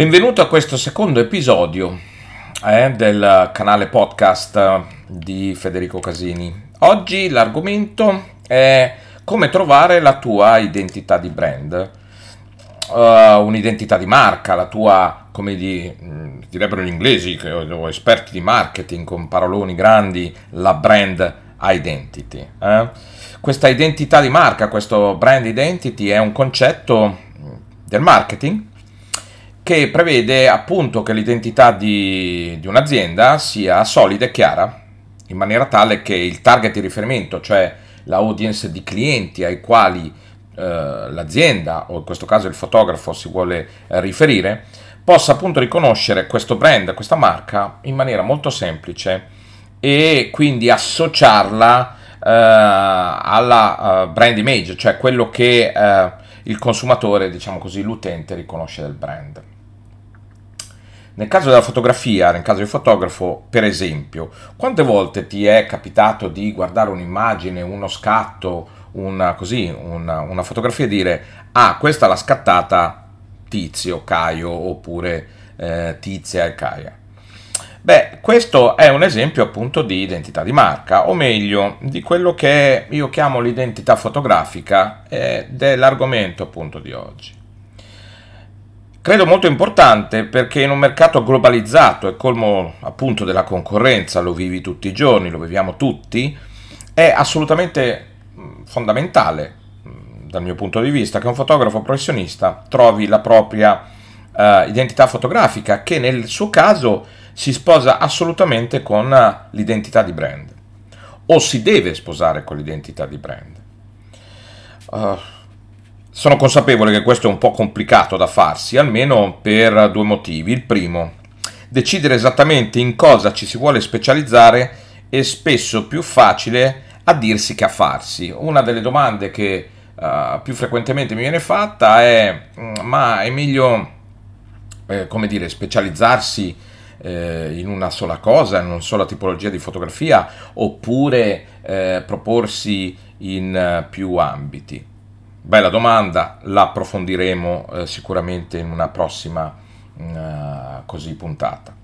Benvenuto a questo secondo episodio eh, del canale podcast di Federico Casini. Oggi l'argomento è come trovare la tua identità di brand, uh, un'identità di marca, la tua, come di, mm, direbbero gli inglesi, o esperti di marketing con paroloni grandi, la brand identity. Eh? Questa identità di marca, questo brand identity è un concetto del marketing che prevede appunto che l'identità di, di un'azienda sia solida e chiara, in maniera tale che il target di riferimento, cioè l'audience di clienti ai quali eh, l'azienda o in questo caso il fotografo si vuole eh, riferire, possa appunto riconoscere questo brand, questa marca in maniera molto semplice e quindi associarla eh, alla uh, brand image, cioè quello che eh, il consumatore, diciamo così, l'utente riconosce del brand. Nel caso della fotografia, nel caso del fotografo, per esempio, quante volte ti è capitato di guardare un'immagine, uno scatto, una, così, una, una fotografia e dire ah, questa l'ha scattata Tizio, Caio oppure eh, Tizia e Caia? Beh, questo è un esempio appunto di identità di marca, o meglio, di quello che io chiamo l'identità fotografica ed è l'argomento appunto di oggi. Credo molto importante perché in un mercato globalizzato e colmo appunto della concorrenza, lo vivi tutti i giorni, lo viviamo tutti, è assolutamente fondamentale dal mio punto di vista che un fotografo professionista trovi la propria uh, identità fotografica che nel suo caso si sposa assolutamente con l'identità di brand o si deve sposare con l'identità di brand. Uh, sono consapevole che questo è un po' complicato da farsi, almeno per due motivi. Il primo, decidere esattamente in cosa ci si vuole specializzare è spesso più facile a dirsi che a farsi. Una delle domande che uh, più frequentemente mi viene fatta è mm, ma è meglio, eh, come dire, specializzarsi eh, in una sola cosa, in una sola tipologia di fotografia, oppure eh, proporsi in uh, più ambiti? Bella domanda, la approfondiremo eh, sicuramente in una prossima uh, così puntata.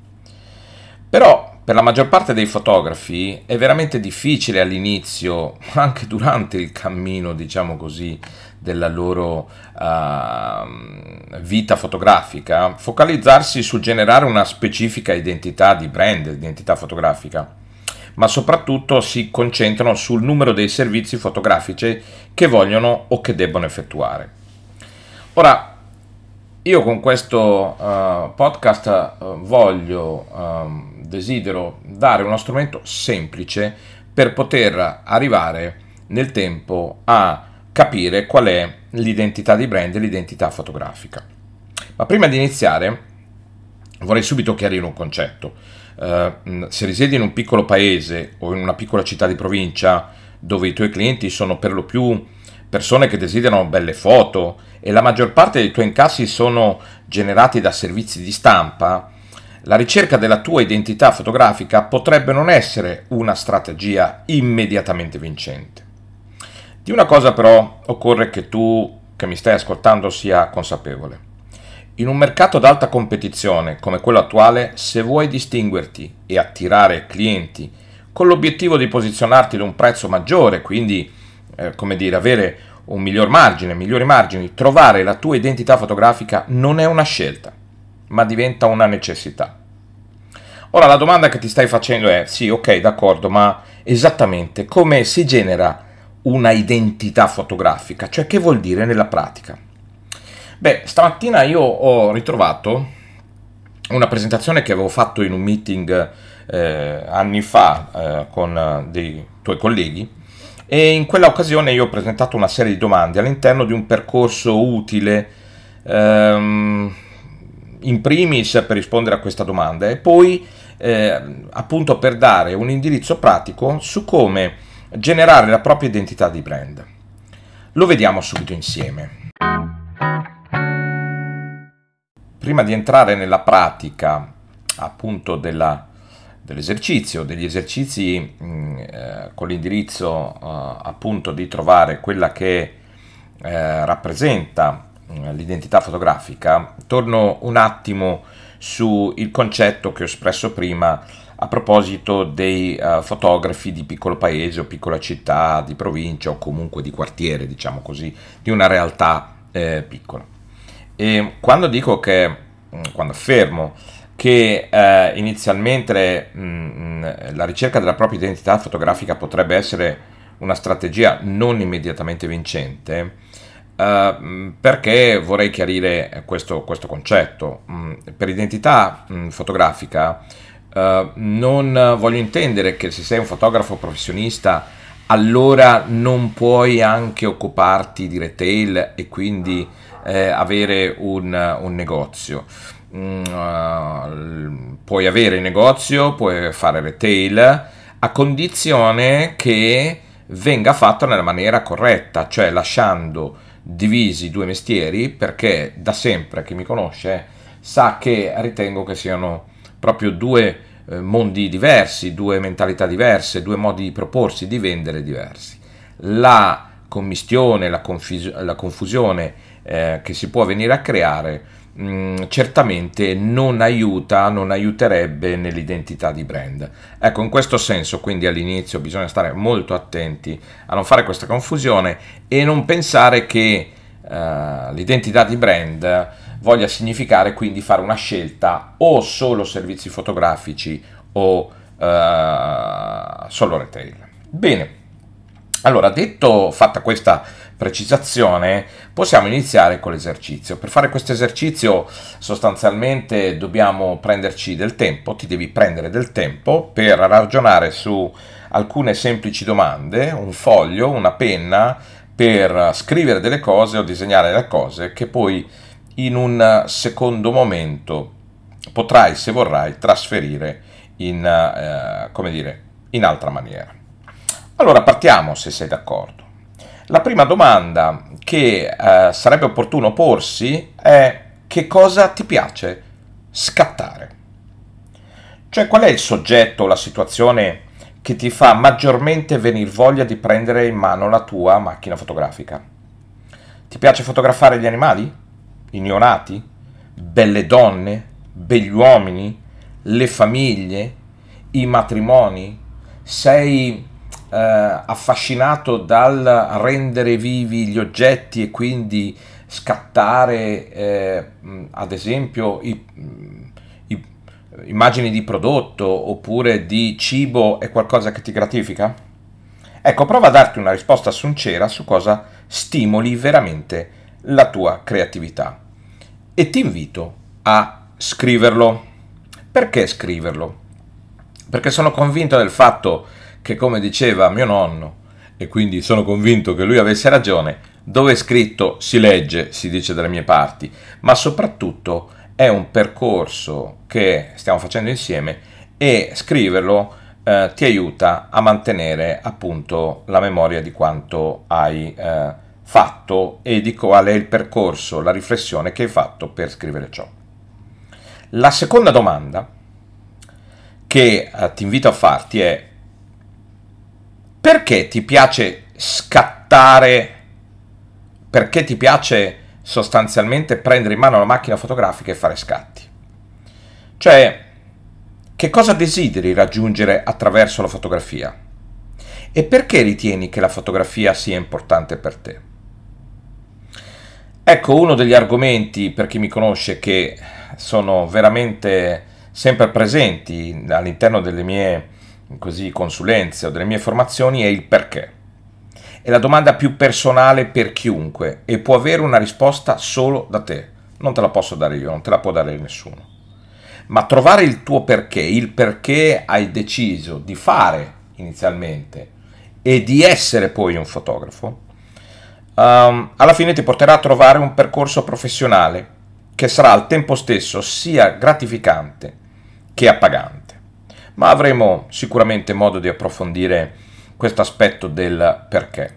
Però per la maggior parte dei fotografi è veramente difficile all'inizio, anche durante il cammino, diciamo così, della loro uh, vita fotografica, focalizzarsi sul generare una specifica identità di brand, identità fotografica ma soprattutto si concentrano sul numero dei servizi fotografici che vogliono o che debbono effettuare. Ora, io con questo uh, podcast uh, voglio, uh, desidero dare uno strumento semplice per poter arrivare nel tempo a capire qual è l'identità di brand e l'identità fotografica. Ma prima di iniziare vorrei subito chiarire un concetto. Uh, se risiedi in un piccolo paese o in una piccola città di provincia dove i tuoi clienti sono per lo più persone che desiderano belle foto e la maggior parte dei tuoi incassi sono generati da servizi di stampa, la ricerca della tua identità fotografica potrebbe non essere una strategia immediatamente vincente. Di una cosa però occorre che tu che mi stai ascoltando sia consapevole. In un mercato ad alta competizione come quello attuale, se vuoi distinguerti e attirare clienti con l'obiettivo di posizionarti ad un prezzo maggiore, quindi eh, come dire, avere un miglior margine, migliori margini, trovare la tua identità fotografica non è una scelta, ma diventa una necessità. Ora la domanda che ti stai facendo è, sì, ok, d'accordo, ma esattamente come si genera una identità fotografica? Cioè che vuol dire nella pratica? Beh, stamattina io ho ritrovato una presentazione che avevo fatto in un meeting eh, anni fa eh, con eh, dei tuoi colleghi e in quella occasione io ho presentato una serie di domande all'interno di un percorso utile ehm, in primis per rispondere a questa domanda e poi eh, appunto per dare un indirizzo pratico su come generare la propria identità di brand. Lo vediamo subito insieme. Prima di entrare nella pratica appunto della, dell'esercizio, degli esercizi mh, eh, con l'indirizzo eh, appunto di trovare quella che eh, rappresenta l'identità fotografica, torno un attimo sul concetto che ho espresso prima a proposito dei uh, fotografi di piccolo paese o piccola città, di provincia o comunque di quartiere, diciamo così, di una realtà eh, piccola. E quando dico che, mm, quando affermo che eh, inizialmente mh, mm, la ricerca della propria identità fotografica potrebbe essere una strategia non immediatamente vincente, Uh, perché vorrei chiarire questo, questo concetto. Mm, per identità mm, fotografica uh, non voglio intendere che se sei un fotografo professionista allora non puoi anche occuparti di retail e quindi eh, avere un, un negozio. Mm, uh, puoi avere negozio, puoi fare retail a condizione che venga fatto nella maniera corretta, cioè lasciando divisi due mestieri perché da sempre chi mi conosce sa che ritengo che siano proprio due eh, mondi diversi, due mentalità diverse, due modi di proporsi, di vendere diversi. La commistione, la, confis- la confusione eh, che si può venire a creare mm, certamente non aiuta, non aiuterebbe nell'identità di brand. Ecco, in questo senso, quindi all'inizio bisogna stare molto attenti a non fare questa confusione e non pensare che uh, l'identità di brand voglia significare quindi fare una scelta o solo servizi fotografici o uh, solo retail. Bene, allora detto, fatta questa precisazione, possiamo iniziare con l'esercizio. Per fare questo esercizio sostanzialmente dobbiamo prenderci del tempo, ti devi prendere del tempo per ragionare su alcune semplici domande, un foglio, una penna, per scrivere delle cose o disegnare delle cose che poi in un secondo momento potrai, se vorrai, trasferire in, eh, come dire, in altra maniera. Allora partiamo, se sei d'accordo. La prima domanda che eh, sarebbe opportuno porsi è che cosa ti piace scattare? Cioè qual è il soggetto la situazione che ti fa maggiormente venire voglia di prendere in mano la tua macchina fotografica? Ti piace fotografare gli animali? I neonati? Belle donne? Begli uomini? Le famiglie? I matrimoni? Sei affascinato dal rendere vivi gli oggetti e quindi scattare eh, ad esempio i, i, immagini di prodotto oppure di cibo è qualcosa che ti gratifica? Ecco, prova a darti una risposta sincera su cosa stimoli veramente la tua creatività e ti invito a scriverlo. Perché scriverlo? Perché sono convinto del fatto che come diceva mio nonno, e quindi sono convinto che lui avesse ragione, dove è scritto si legge, si dice dalle mie parti, ma soprattutto è un percorso che stiamo facendo insieme e scriverlo eh, ti aiuta a mantenere appunto la memoria di quanto hai eh, fatto e di qual è il percorso, la riflessione che hai fatto per scrivere ciò. La seconda domanda che eh, ti invito a farti è perché ti piace scattare, perché ti piace sostanzialmente prendere in mano la macchina fotografica e fare scatti? Cioè, che cosa desideri raggiungere attraverso la fotografia? E perché ritieni che la fotografia sia importante per te? Ecco uno degli argomenti, per chi mi conosce, che sono veramente sempre presenti all'interno delle mie così, consulenze o delle mie formazioni è il perché. È la domanda più personale per chiunque e può avere una risposta solo da te. Non te la posso dare io, non te la può dare nessuno. Ma trovare il tuo perché, il perché hai deciso di fare inizialmente e di essere poi un fotografo, um, alla fine ti porterà a trovare un percorso professionale che sarà al tempo stesso sia gratificante che appagante ma avremo sicuramente modo di approfondire questo aspetto del perché.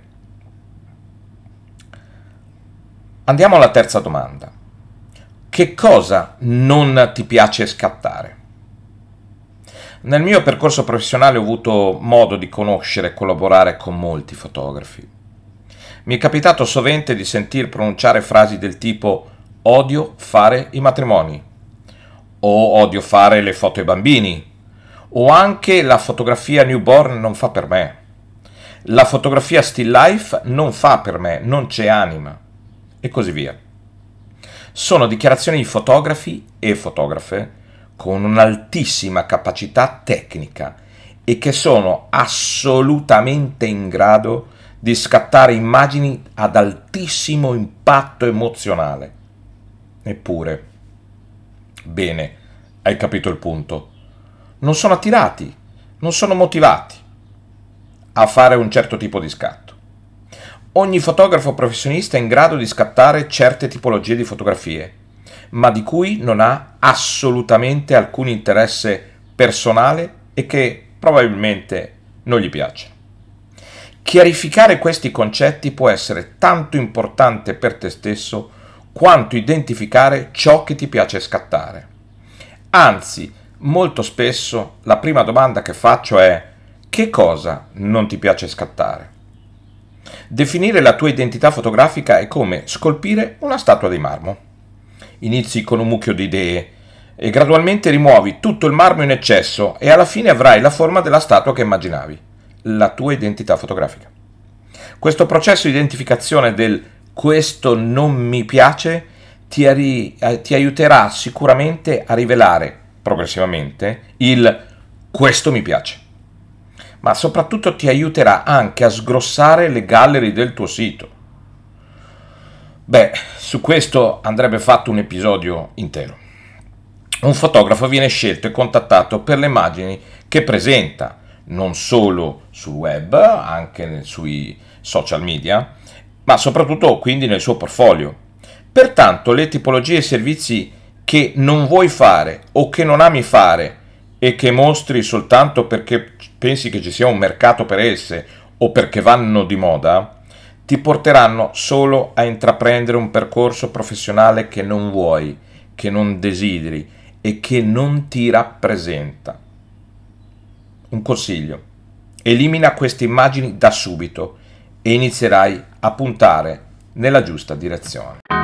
Andiamo alla terza domanda. Che cosa non ti piace scattare? Nel mio percorso professionale ho avuto modo di conoscere e collaborare con molti fotografi. Mi è capitato sovente di sentir pronunciare frasi del tipo odio fare i matrimoni o odio fare le foto ai bambini o anche la fotografia newborn non fa per me. La fotografia still life non fa per me, non c'è anima e così via. Sono dichiarazioni di fotografi e fotografe con un'altissima capacità tecnica e che sono assolutamente in grado di scattare immagini ad altissimo impatto emozionale. Eppure, bene, hai capito il punto, non sono attirati, non sono motivati a fare un certo tipo di scatto. Ogni fotografo professionista è in grado di scattare certe tipologie di fotografie, ma di cui non ha assolutamente alcun interesse personale e che probabilmente non gli piace. Chiarificare questi concetti può essere tanto importante per te stesso quanto identificare ciò che ti piace scattare. Anzi, molto spesso la prima domanda che faccio è che cosa non ti piace scattare? Definire la tua identità fotografica è come scolpire una statua di marmo. Inizi con un mucchio di idee e gradualmente rimuovi tutto il marmo in eccesso e alla fine avrai la forma della statua che immaginavi, la tua identità fotografica. Questo processo di identificazione del questo non mi piace ti, ari- eh, ti aiuterà sicuramente a rivelare progressivamente il questo mi piace ma soprattutto ti aiuterà anche a sgrossare le gallery del tuo sito. Beh, su questo andrebbe fatto un episodio intero. Un fotografo viene scelto e contattato per le immagini che presenta, non solo sul web, anche sui social media, ma soprattutto quindi nel suo portfolio. Pertanto le tipologie e servizi che non vuoi fare o che non ami fare e che mostri soltanto perché pensi che ci sia un mercato per esse o perché vanno di moda, ti porteranno solo a intraprendere un percorso professionale che non vuoi, che non desideri e che non ti rappresenta. Un consiglio, elimina queste immagini da subito e inizierai a puntare nella giusta direzione.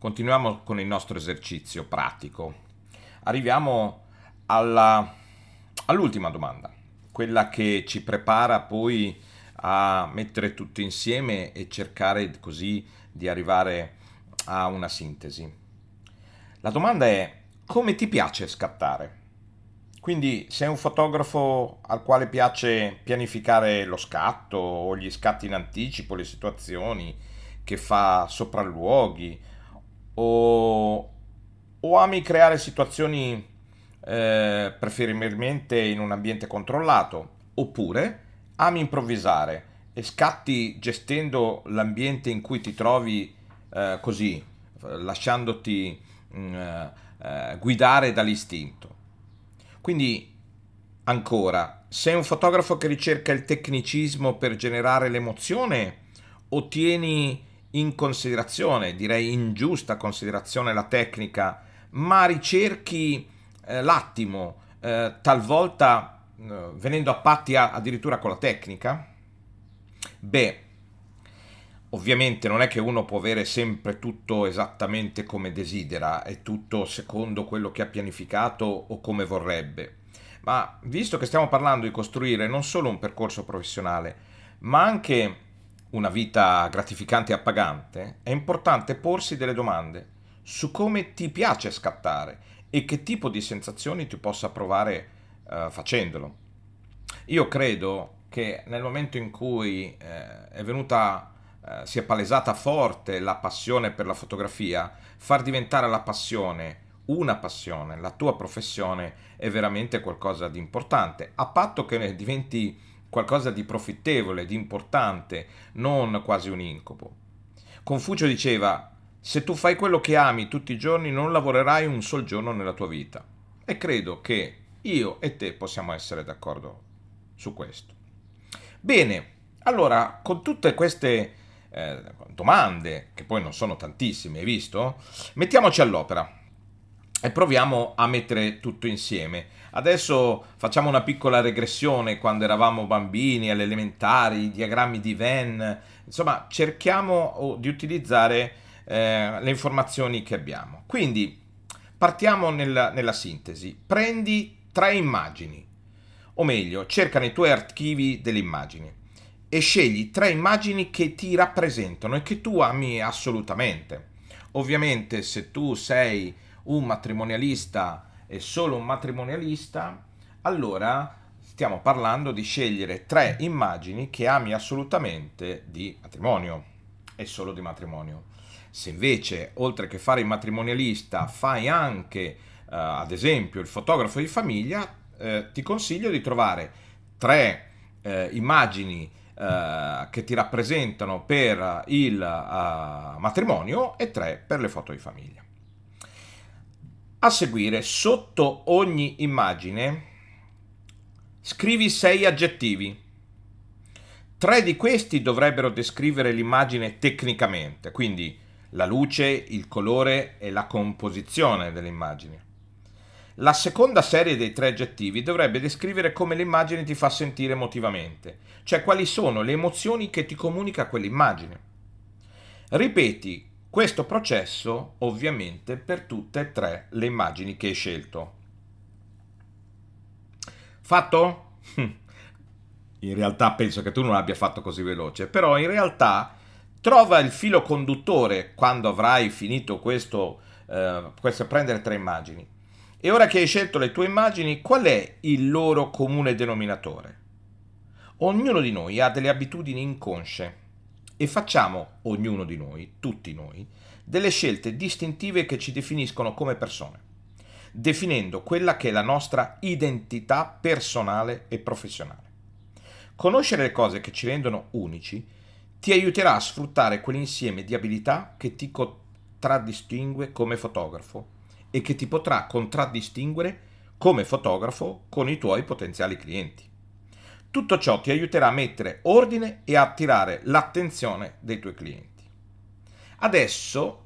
Continuiamo con il nostro esercizio pratico arriviamo alla, all'ultima domanda, quella che ci prepara poi a mettere tutto insieme e cercare così di arrivare a una sintesi. La domanda è come ti piace scattare? Quindi sei un fotografo al quale piace pianificare lo scatto o gli scatti in anticipo, le situazioni, che fa sopralluoghi o o ami creare situazioni eh, preferibilmente in un ambiente controllato, oppure ami improvvisare e scatti gestendo l'ambiente in cui ti trovi eh, così, lasciandoti mh, mm, eh, guidare dall'istinto. Quindi, ancora, sei un fotografo che ricerca il tecnicismo per generare l'emozione o tieni in considerazione, direi in giusta considerazione, la tecnica ma ricerchi eh, l'attimo, eh, talvolta eh, venendo a patti a, addirittura con la tecnica? Beh, ovviamente non è che uno può avere sempre tutto esattamente come desidera e tutto secondo quello che ha pianificato o come vorrebbe. Ma visto che stiamo parlando di costruire non solo un percorso professionale, ma anche una vita gratificante e appagante, è importante porsi delle domande su come ti piace scattare e che tipo di sensazioni tu possa provare uh, facendolo. Io credo che nel momento in cui eh, è venuta, eh, si è palesata forte la passione per la fotografia, far diventare la passione una passione, la tua professione è veramente qualcosa di importante, a patto che diventi qualcosa di profittevole, di importante, non quasi un incubo. Confucio diceva se tu fai quello che ami tutti i giorni non lavorerai un sol giorno nella tua vita. E credo che io e te possiamo essere d'accordo su questo. Bene, allora con tutte queste eh, domande, che poi non sono tantissime, hai visto? Mettiamoci all'opera. E proviamo a mettere tutto insieme. Adesso facciamo una piccola regressione quando eravamo bambini, alle elementari, i diagrammi di Venn, insomma cerchiamo di utilizzare eh, le informazioni che abbiamo. Quindi partiamo nella, nella sintesi. Prendi tre immagini, o meglio, cerca nei tuoi archivi delle immagini e scegli tre immagini che ti rappresentano e che tu ami assolutamente. Ovviamente se tu sei un matrimonialista e solo un matrimonialista, allora stiamo parlando di scegliere tre immagini che ami assolutamente di matrimonio e solo di matrimonio. Se invece, oltre che fare il matrimonialista, fai anche, eh, ad esempio, il fotografo di famiglia, eh, ti consiglio di trovare tre eh, immagini eh, che ti rappresentano per il uh, matrimonio e tre per le foto di famiglia. A seguire, sotto ogni immagine, scrivi sei aggettivi. Tre di questi dovrebbero descrivere l'immagine tecnicamente, quindi la luce, il colore e la composizione dell'immagine. La seconda serie dei tre aggettivi dovrebbe descrivere come l'immagine ti fa sentire emotivamente, cioè quali sono le emozioni che ti comunica quell'immagine. Ripeti questo processo ovviamente per tutte e tre le immagini che hai scelto. Fatto? In realtà penso che tu non abbia fatto così veloce, però in realtà trova il filo conduttore quando avrai finito questo, eh, questo prendere tre immagini. E ora che hai scelto le tue immagini, qual è il loro comune denominatore? Ognuno di noi ha delle abitudini inconsce e facciamo, ognuno di noi, tutti noi, delle scelte distintive che ci definiscono come persone, definendo quella che è la nostra identità personale e professionale. Conoscere le cose che ci rendono unici ti aiuterà a sfruttare quell'insieme di abilità che ti contraddistingue come fotografo e che ti potrà contraddistinguere come fotografo con i tuoi potenziali clienti. Tutto ciò ti aiuterà a mettere ordine e a attirare l'attenzione dei tuoi clienti. Adesso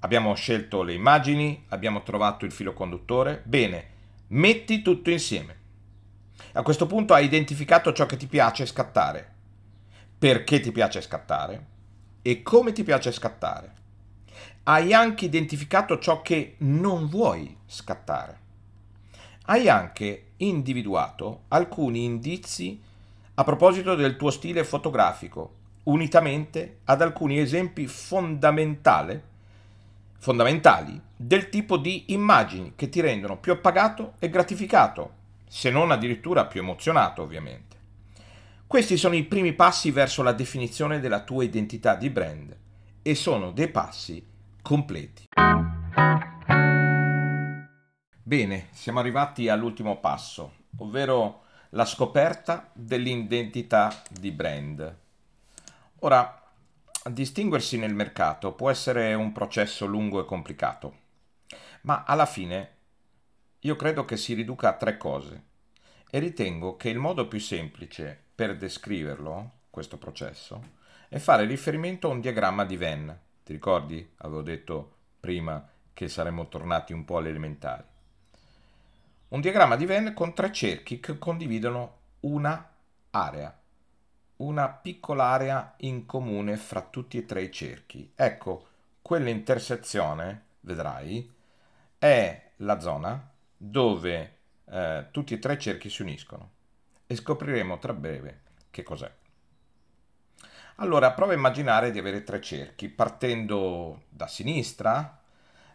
abbiamo scelto le immagini, abbiamo trovato il filo conduttore, bene, metti tutto insieme. A questo punto hai identificato ciò che ti piace scattare, perché ti piace scattare e come ti piace scattare. Hai anche identificato ciò che non vuoi scattare hai anche individuato alcuni indizi a proposito del tuo stile fotografico, unitamente ad alcuni esempi fondamentali del tipo di immagini che ti rendono più appagato e gratificato, se non addirittura più emozionato ovviamente. Questi sono i primi passi verso la definizione della tua identità di brand e sono dei passi completi. Bene, siamo arrivati all'ultimo passo, ovvero la scoperta dell'identità di brand. Ora, distinguersi nel mercato può essere un processo lungo e complicato, ma alla fine io credo che si riduca a tre cose e ritengo che il modo più semplice per descriverlo, questo processo, è fare riferimento a un diagramma di Venn. Ti ricordi? Avevo detto prima che saremmo tornati un po' alle elementari. Un diagramma di Venn con tre cerchi che condividono una area, una piccola area in comune fra tutti e tre i cerchi. Ecco, quell'intersezione, vedrai, è la zona dove eh, tutti e tre i cerchi si uniscono e scopriremo tra breve che cos'è. Allora, prova a immaginare di avere tre cerchi. Partendo da sinistra,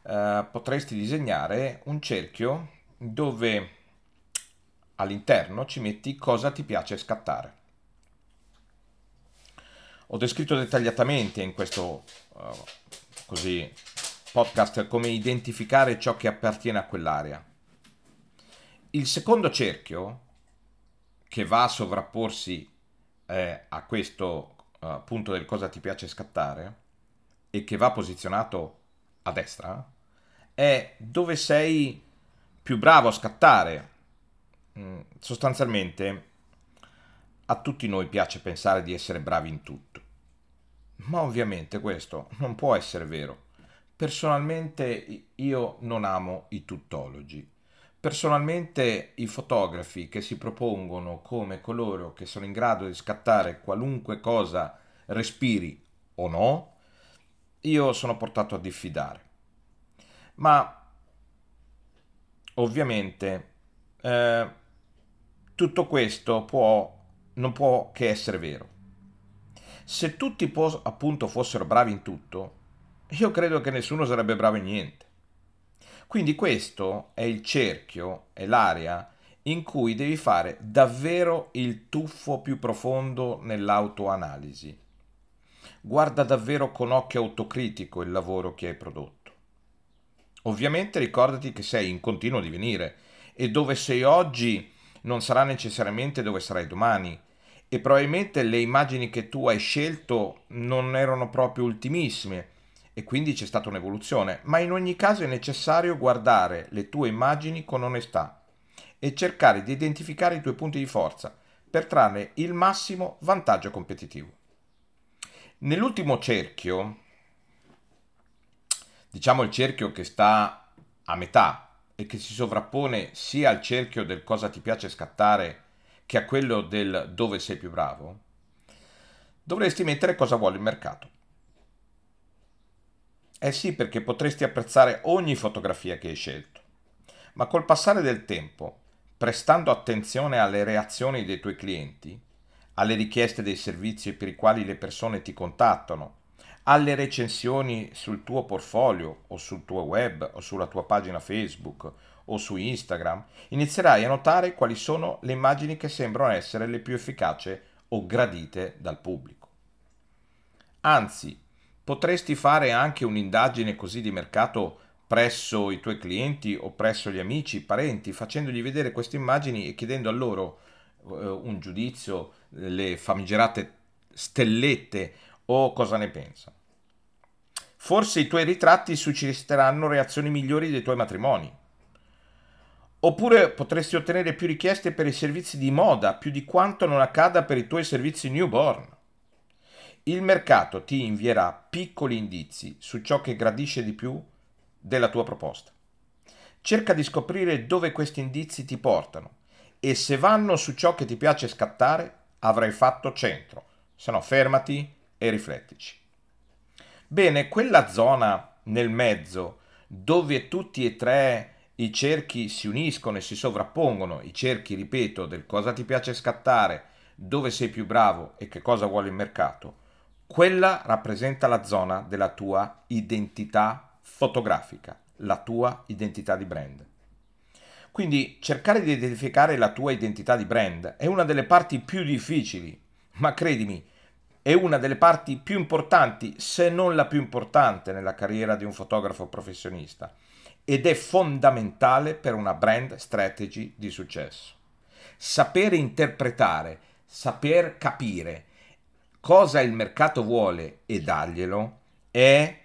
eh, potresti disegnare un cerchio dove all'interno ci metti cosa ti piace scattare. Ho descritto dettagliatamente in questo uh, così, podcast come identificare ciò che appartiene a quell'area. Il secondo cerchio, che va a sovrapporsi eh, a questo uh, punto del cosa ti piace scattare e che va posizionato a destra, è dove sei più bravo a scattare. Mm, sostanzialmente a tutti noi piace pensare di essere bravi in tutto. Ma ovviamente questo non può essere vero, Personalmente io non amo i tuttologi. Personalmente i fotografi che si propongono come coloro che sono in grado di scattare qualunque cosa respiri o no, io sono portato a diffidare. Ma ovviamente eh, tutto questo può, non può che essere vero. Se tutti appunto fossero bravi in tutto, io credo che nessuno sarebbe bravo in niente. Quindi questo è il cerchio, è l'area in cui devi fare davvero il tuffo più profondo nell'autoanalisi. Guarda davvero con occhio autocritico il lavoro che hai prodotto. Ovviamente ricordati che sei in continuo divenire e dove sei oggi non sarà necessariamente dove sarai domani e probabilmente le immagini che tu hai scelto non erano proprio ultimissime e quindi c'è stata un'evoluzione, ma in ogni caso è necessario guardare le tue immagini con onestà e cercare di identificare i tuoi punti di forza per trarne il massimo vantaggio competitivo. Nell'ultimo cerchio, diciamo il cerchio che sta a metà e che si sovrappone sia al cerchio del cosa ti piace scattare che a quello del dove sei più bravo, dovresti mettere cosa vuole il mercato. Eh sì, perché potresti apprezzare ogni fotografia che hai scelto, ma col passare del tempo, prestando attenzione alle reazioni dei tuoi clienti, alle richieste dei servizi per i quali le persone ti contattano, alle recensioni sul tuo portfolio o sul tuo web o sulla tua pagina Facebook o su Instagram, inizierai a notare quali sono le immagini che sembrano essere le più efficaci o gradite dal pubblico. Anzi, Potresti fare anche un'indagine così di mercato presso i tuoi clienti o presso gli amici, parenti, facendogli vedere queste immagini e chiedendo a loro eh, un giudizio, le famigerate stellette o cosa ne pensano. Forse i tuoi ritratti susciteranno reazioni migliori dei tuoi matrimoni. Oppure potresti ottenere più richieste per i servizi di moda, più di quanto non accada per i tuoi servizi newborn. Il mercato ti invierà piccoli indizi su ciò che gradisce di più della tua proposta. Cerca di scoprire dove questi indizi ti portano e se vanno su ciò che ti piace scattare avrai fatto centro, se no fermati e riflettici. Bene, quella zona nel mezzo dove tutti e tre i cerchi si uniscono e si sovrappongono, i cerchi, ripeto, del cosa ti piace scattare, dove sei più bravo e che cosa vuole il mercato, quella rappresenta la zona della tua identità fotografica, la tua identità di brand. Quindi cercare di identificare la tua identità di brand è una delle parti più difficili, ma credimi, è una delle parti più importanti, se non la più importante nella carriera di un fotografo professionista ed è fondamentale per una brand strategy di successo. Sapere interpretare, saper capire cosa il mercato vuole e darglielo è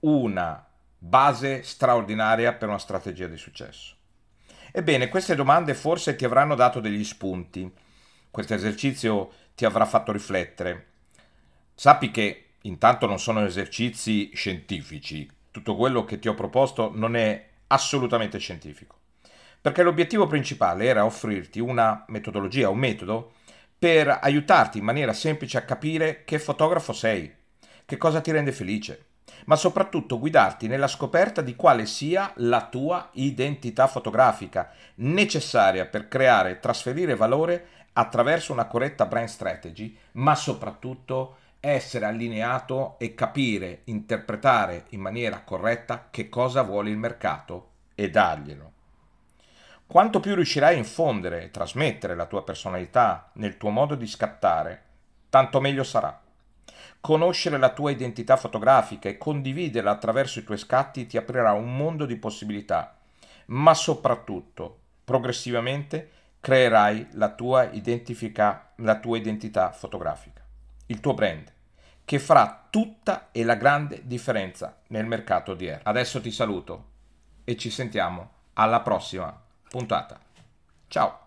una base straordinaria per una strategia di successo. Ebbene, queste domande forse ti avranno dato degli spunti, questo esercizio ti avrà fatto riflettere. Sappi che intanto non sono esercizi scientifici, tutto quello che ti ho proposto non è assolutamente scientifico, perché l'obiettivo principale era offrirti una metodologia, un metodo per aiutarti in maniera semplice a capire che fotografo sei, che cosa ti rende felice, ma soprattutto guidarti nella scoperta di quale sia la tua identità fotografica necessaria per creare e trasferire valore attraverso una corretta brand strategy, ma soprattutto essere allineato e capire, interpretare in maniera corretta che cosa vuole il mercato e darglielo. Quanto più riuscirai a infondere e trasmettere la tua personalità nel tuo modo di scattare, tanto meglio sarà. Conoscere la tua identità fotografica e condividerla attraverso i tuoi scatti ti aprirà un mondo di possibilità, ma soprattutto, progressivamente, creerai la tua, la tua identità fotografica, il tuo brand, che farà tutta e la grande differenza nel mercato odierno. Adesso ti saluto e ci sentiamo alla prossima puntata. Ciao!